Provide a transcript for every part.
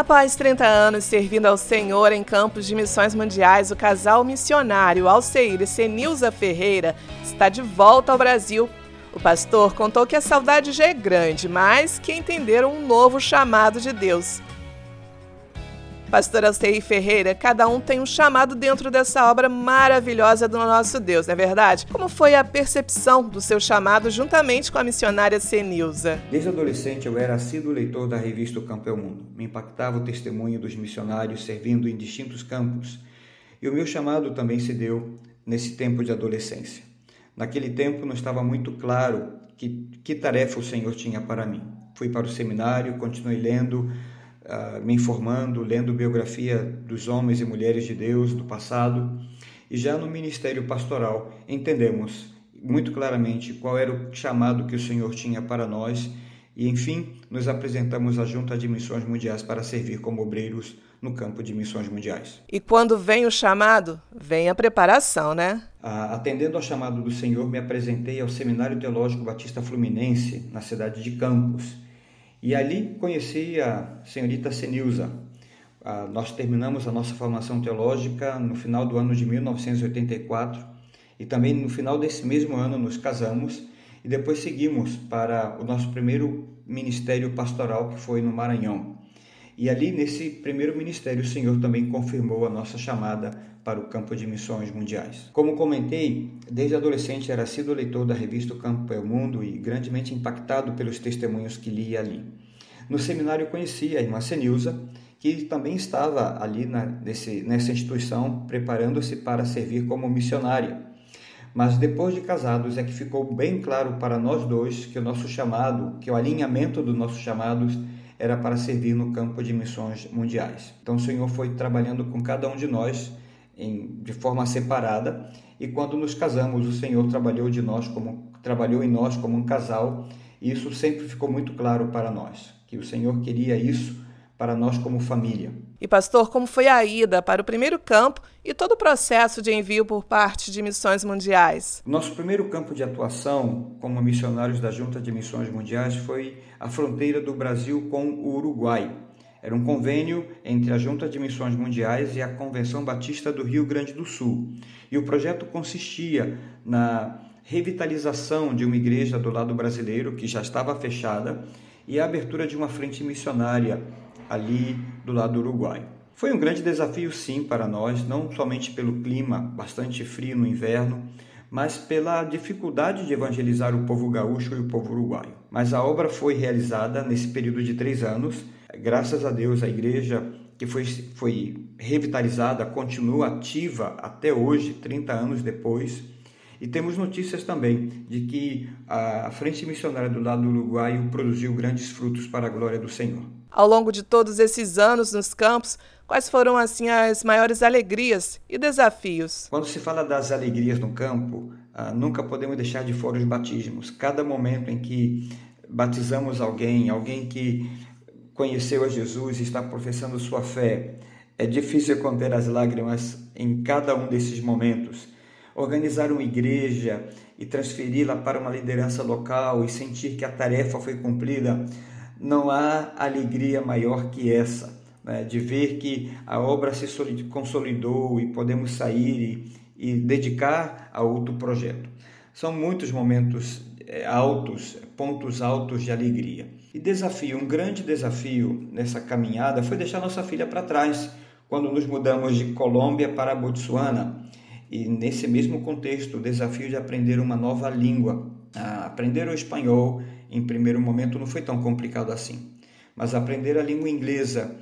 Após 30 anos servindo ao Senhor em campos de missões mundiais, o casal missionário Alceir e Senilza Ferreira está de volta ao Brasil. O pastor contou que a saudade já é grande, mas que entenderam um novo chamado de Deus. Pastor Alceir Ferreira, cada um tem um chamado dentro dessa obra maravilhosa do nosso Deus, não é verdade? Como foi a percepção do seu chamado juntamente com a missionária Senilza? Desde adolescente eu era assíduo leitor da revista O Campo é o Mundo. Me impactava o testemunho dos missionários servindo em distintos campos. E o meu chamado também se deu nesse tempo de adolescência. Naquele tempo não estava muito claro que, que tarefa o Senhor tinha para mim. Fui para o seminário, continuei lendo, uh, me informando, lendo biografia dos homens e mulheres de Deus do passado. E já no ministério pastoral entendemos muito claramente qual era o chamado que o Senhor tinha para nós e, enfim, nos apresentamos à Junta de Missões Mundiais para servir como obreiros no campo de missões mundiais. E quando vem o chamado, vem a preparação, né? Ah, atendendo ao chamado do Senhor, me apresentei ao Seminário Teológico Batista Fluminense, na cidade de Campos. E ali conheci a senhorita Senilza. Ah, nós terminamos a nossa formação teológica no final do ano de 1984 e também no final desse mesmo ano nos casamos e depois seguimos para o nosso primeiro ministério pastoral que foi no Maranhão. E ali nesse primeiro ministério o Senhor também confirmou a nossa chamada para o campo de missões mundiais. Como comentei, desde adolescente era sido leitor da revista O Campo é o Mundo e grandemente impactado pelos testemunhos que lia ali. No seminário conheci a irmã Senilza, que também estava ali na, nesse, nessa instituição preparando-se para servir como missionária. Mas depois de casados é que ficou bem claro para nós dois que o nosso chamado, que o alinhamento dos nossos chamados era para servir no campo de missões mundiais. Então o Senhor foi trabalhando com cada um de nós em, de forma separada e quando nos casamos o Senhor trabalhou de nós como trabalhou em nós como um casal e isso sempre ficou muito claro para nós que o Senhor queria isso para nós como família. E pastor, como foi a ida para o primeiro campo e todo o processo de envio por parte de missões mundiais? Nosso primeiro campo de atuação como missionários da Junta de Missões Mundiais foi a fronteira do Brasil com o Uruguai. Era um convênio entre a Junta de Missões Mundiais e a Convenção Batista do Rio Grande do Sul. E o projeto consistia na revitalização de uma igreja do lado brasileiro que já estava fechada e a abertura de uma frente missionária ali do lado do Uruguai. Foi um grande desafio, sim, para nós, não somente pelo clima bastante frio no inverno, mas pela dificuldade de evangelizar o povo gaúcho e o povo uruguaio. Mas a obra foi realizada nesse período de três anos Graças a Deus, a igreja que foi, foi revitalizada continua ativa até hoje, 30 anos depois. E temos notícias também de que a Frente Missionária do lado uruguaio produziu grandes frutos para a glória do Senhor. Ao longo de todos esses anos nos campos, quais foram assim as maiores alegrias e desafios? Quando se fala das alegrias no campo, ah, nunca podemos deixar de fora os batismos. Cada momento em que batizamos alguém, alguém que conheceu a Jesus e está professando sua fé, é difícil conter as lágrimas em cada um desses momentos. Organizar uma igreja e transferi-la para uma liderança local e sentir que a tarefa foi cumprida, não há alegria maior que essa, né? de ver que a obra se consolidou e podemos sair e, e dedicar a outro projeto. São muitos momentos é, altos, pontos altos de alegria. E desafio, um grande desafio nessa caminhada foi deixar nossa filha para trás, quando nos mudamos de Colômbia para Botsuana. E nesse mesmo contexto, o desafio de aprender uma nova língua. Ah, aprender o espanhol, em primeiro momento, não foi tão complicado assim. Mas aprender a língua inglesa,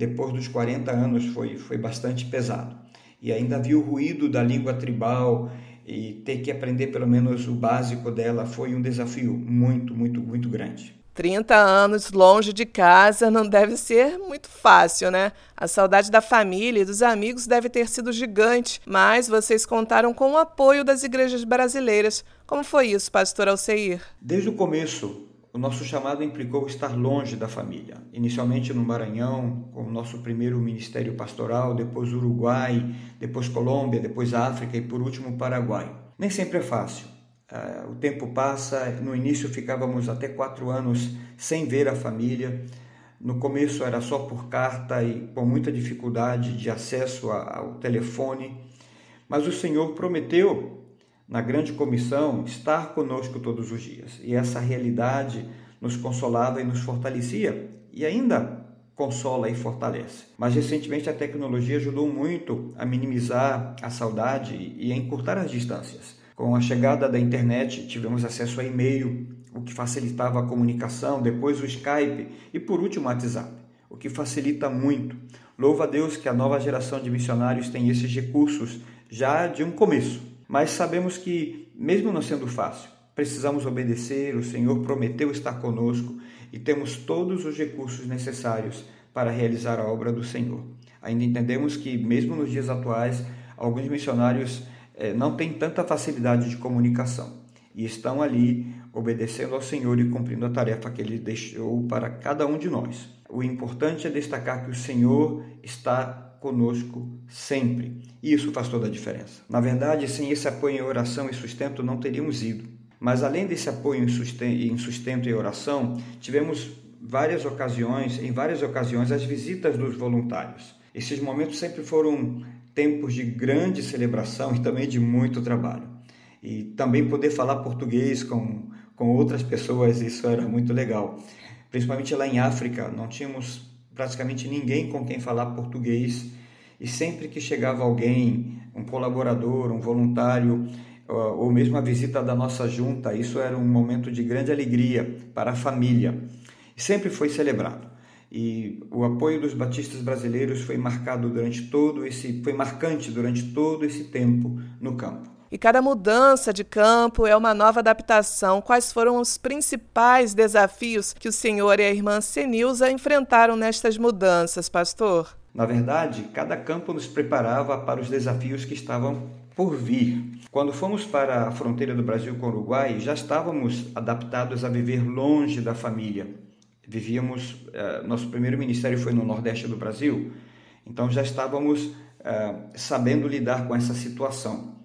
depois dos 40 anos, foi, foi bastante pesado. E ainda havia o ruído da língua tribal e ter que aprender pelo menos o básico dela foi um desafio muito, muito, muito grande. 30 anos longe de casa não deve ser muito fácil, né? A saudade da família e dos amigos deve ter sido gigante, mas vocês contaram com o apoio das igrejas brasileiras. Como foi isso, pastor Alceir? Desde o começo, o nosso chamado implicou estar longe da família. Inicialmente no Maranhão, com o nosso primeiro ministério pastoral, depois Uruguai, depois Colômbia, depois África e por último Paraguai. Nem sempre é fácil. Uh, o tempo passa, no início ficávamos até quatro anos sem ver a família, No começo era só por carta e com muita dificuldade de acesso ao telefone, mas o Senhor prometeu na grande comissão estar conosco todos os dias. E essa realidade nos consolava e nos fortalecia e ainda consola e fortalece. Mas recentemente a tecnologia ajudou muito a minimizar a saudade e a encurtar as distâncias. Com a chegada da internet, tivemos acesso a e-mail, o que facilitava a comunicação, depois o Skype e por último o WhatsApp, o que facilita muito. Louva a Deus que a nova geração de missionários tem esses recursos já de um começo. Mas sabemos que, mesmo não sendo fácil, precisamos obedecer, o Senhor prometeu estar conosco e temos todos os recursos necessários para realizar a obra do Senhor. Ainda entendemos que, mesmo nos dias atuais, alguns missionários eh, não têm tanta facilidade de comunicação e estão ali obedecendo ao Senhor e cumprindo a tarefa que Ele deixou para cada um de nós. O importante é destacar que o Senhor está conosco sempre e isso faz toda a diferença. Na verdade, sem esse apoio em oração e sustento, não teríamos ido. Mas além desse apoio em sustento e oração, tivemos várias ocasiões, em várias ocasiões, as visitas dos voluntários. Esses momentos sempre foram tempos de grande celebração e também de muito trabalho. E também poder falar português com, com outras pessoas, isso era muito legal. Principalmente lá em África, não tínhamos praticamente ninguém com quem falar português. E sempre que chegava alguém, um colaborador, um voluntário, ou mesmo a visita da nossa junta, isso era um momento de grande alegria para a família. Sempre foi celebrado. E o apoio dos batistas brasileiros foi marcado durante todo esse foi marcante durante todo esse tempo no campo. E cada mudança de campo é uma nova adaptação. Quais foram os principais desafios que o senhor e a irmã Senilza enfrentaram nestas mudanças, pastor? Na verdade, cada campo nos preparava para os desafios que estavam por vir. Quando fomos para a fronteira do Brasil com o Uruguai, já estávamos adaptados a viver longe da família. Vivíamos, uh, nosso primeiro ministério foi no Nordeste do Brasil, então já estávamos uh, sabendo lidar com essa situação.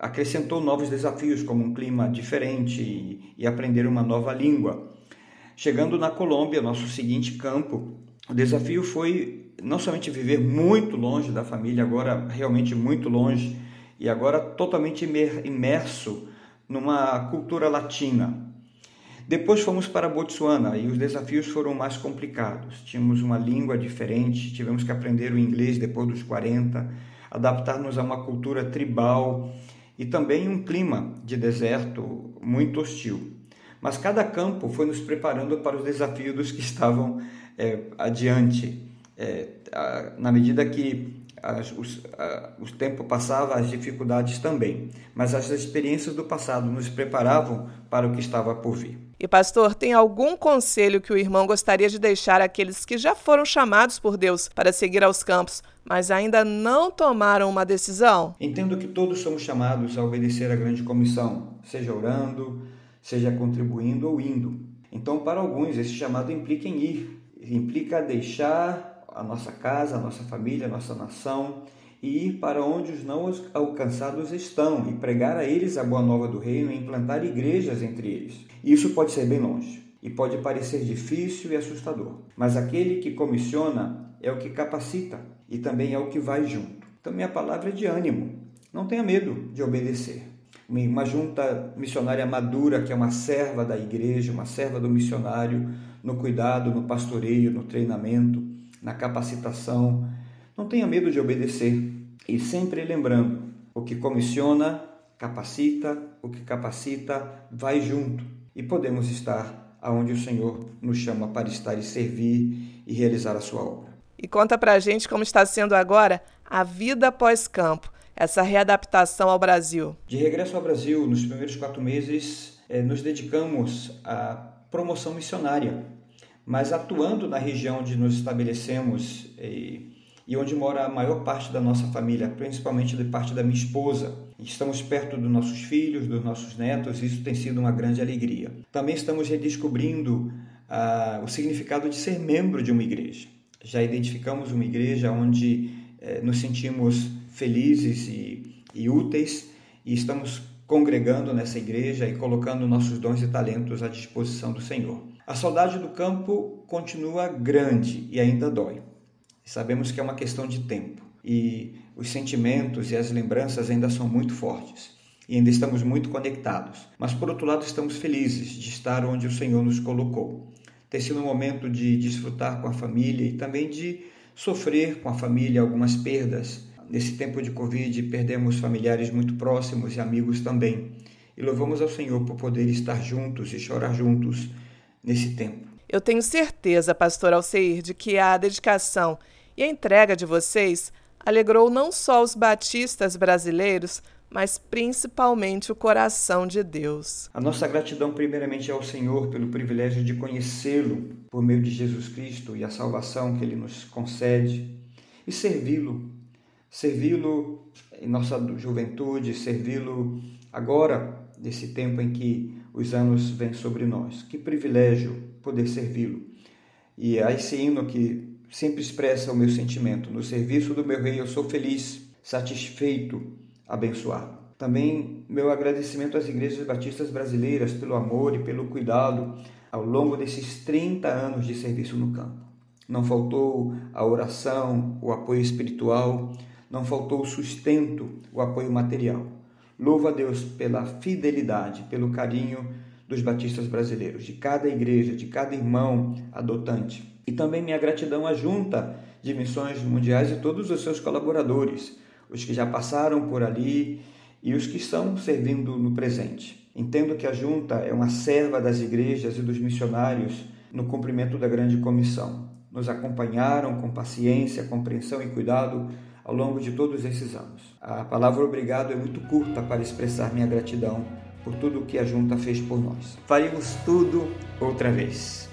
Acrescentou novos desafios, como um clima diferente e, e aprender uma nova língua. Chegando na Colômbia, nosso seguinte campo, o desafio foi não somente viver muito longe da família, agora realmente muito longe, e agora totalmente imerso numa cultura latina. Depois fomos para Botsuana e os desafios foram mais complicados. Tínhamos uma língua diferente, tivemos que aprender o inglês depois dos 40, adaptar-nos a uma cultura tribal e também um clima de deserto muito hostil. Mas cada campo foi nos preparando para os desafios dos que estavam é, adiante. É, na medida que as, os, a, o tempo passava, as dificuldades também, mas as experiências do passado nos preparavam para o que estava por vir. E pastor, tem algum conselho que o irmão gostaria de deixar àqueles que já foram chamados por Deus para seguir aos campos, mas ainda não tomaram uma decisão? Entendo que todos somos chamados a obedecer à grande comissão, seja orando, seja contribuindo ou indo. Então, para alguns, esse chamado implica em ir, implica deixar a nossa casa, a nossa família, a nossa nação e ir para onde os não alcançados estão e pregar a eles a boa nova do reino e implantar igrejas entre eles. Isso pode ser bem longe e pode parecer difícil e assustador, mas aquele que comissiona é o que capacita e também é o que vai junto. Então, minha palavra é de ânimo. Não tenha medo de obedecer. Uma junta missionária madura, que é uma serva da igreja, uma serva do missionário, no cuidado, no pastoreio, no treinamento, na capacitação. Não tenha medo de obedecer e sempre lembrando: o que comissiona, capacita, o que capacita, vai junto. E podemos estar aonde o Senhor nos chama para estar e servir e realizar a sua obra. E conta pra gente como está sendo agora a vida após campo, essa readaptação ao Brasil. De regresso ao Brasil, nos primeiros quatro meses, eh, nos dedicamos à promoção missionária mas atuando na região onde nos estabelecemos e, e onde mora a maior parte da nossa família, principalmente de parte da minha esposa. Estamos perto dos nossos filhos, dos nossos netos, e isso tem sido uma grande alegria. Também estamos redescobrindo ah, o significado de ser membro de uma igreja. Já identificamos uma igreja onde eh, nos sentimos felizes e, e úteis e estamos congregando nessa igreja e colocando nossos dons e talentos à disposição do Senhor. A saudade do campo continua grande e ainda dói. Sabemos que é uma questão de tempo e os sentimentos e as lembranças ainda são muito fortes e ainda estamos muito conectados. Mas por outro lado, estamos felizes de estar onde o Senhor nos colocou. Ter sido um momento de desfrutar com a família e também de sofrer com a família algumas perdas. Nesse tempo de Covid, perdemos familiares muito próximos e amigos também. E louvamos ao Senhor por poder estar juntos e chorar juntos nesse tempo. Eu tenho certeza, pastor Alceir, de que a dedicação e a entrega de vocês alegrou não só os batistas brasileiros, mas principalmente o coração de Deus. A nossa gratidão, primeiramente, é ao Senhor pelo privilégio de conhecê-lo por meio de Jesus Cristo e a salvação que ele nos concede, e servi-lo. Servi-lo em nossa juventude, servi-lo agora, nesse tempo em que os anos vêm sobre nós. Que privilégio poder servi-lo. E há esse hino que sempre expressa o meu sentimento. No serviço do meu rei eu sou feliz, satisfeito, abençoado. Também meu agradecimento às igrejas batistas brasileiras pelo amor e pelo cuidado ao longo desses 30 anos de serviço no campo. Não faltou a oração, o apoio espiritual, não faltou o sustento, o apoio material. Louvo a Deus pela fidelidade, pelo carinho dos batistas brasileiros, de cada igreja, de cada irmão adotante. E também minha gratidão à Junta de Missões Mundiais e todos os seus colaboradores, os que já passaram por ali e os que estão servindo no presente. Entendo que a Junta é uma serva das igrejas e dos missionários no cumprimento da grande comissão. Nos acompanharam com paciência, compreensão e cuidado ao longo de todos esses anos. A palavra obrigado é muito curta para expressar minha gratidão por tudo o que a junta fez por nós. Faremos tudo outra vez.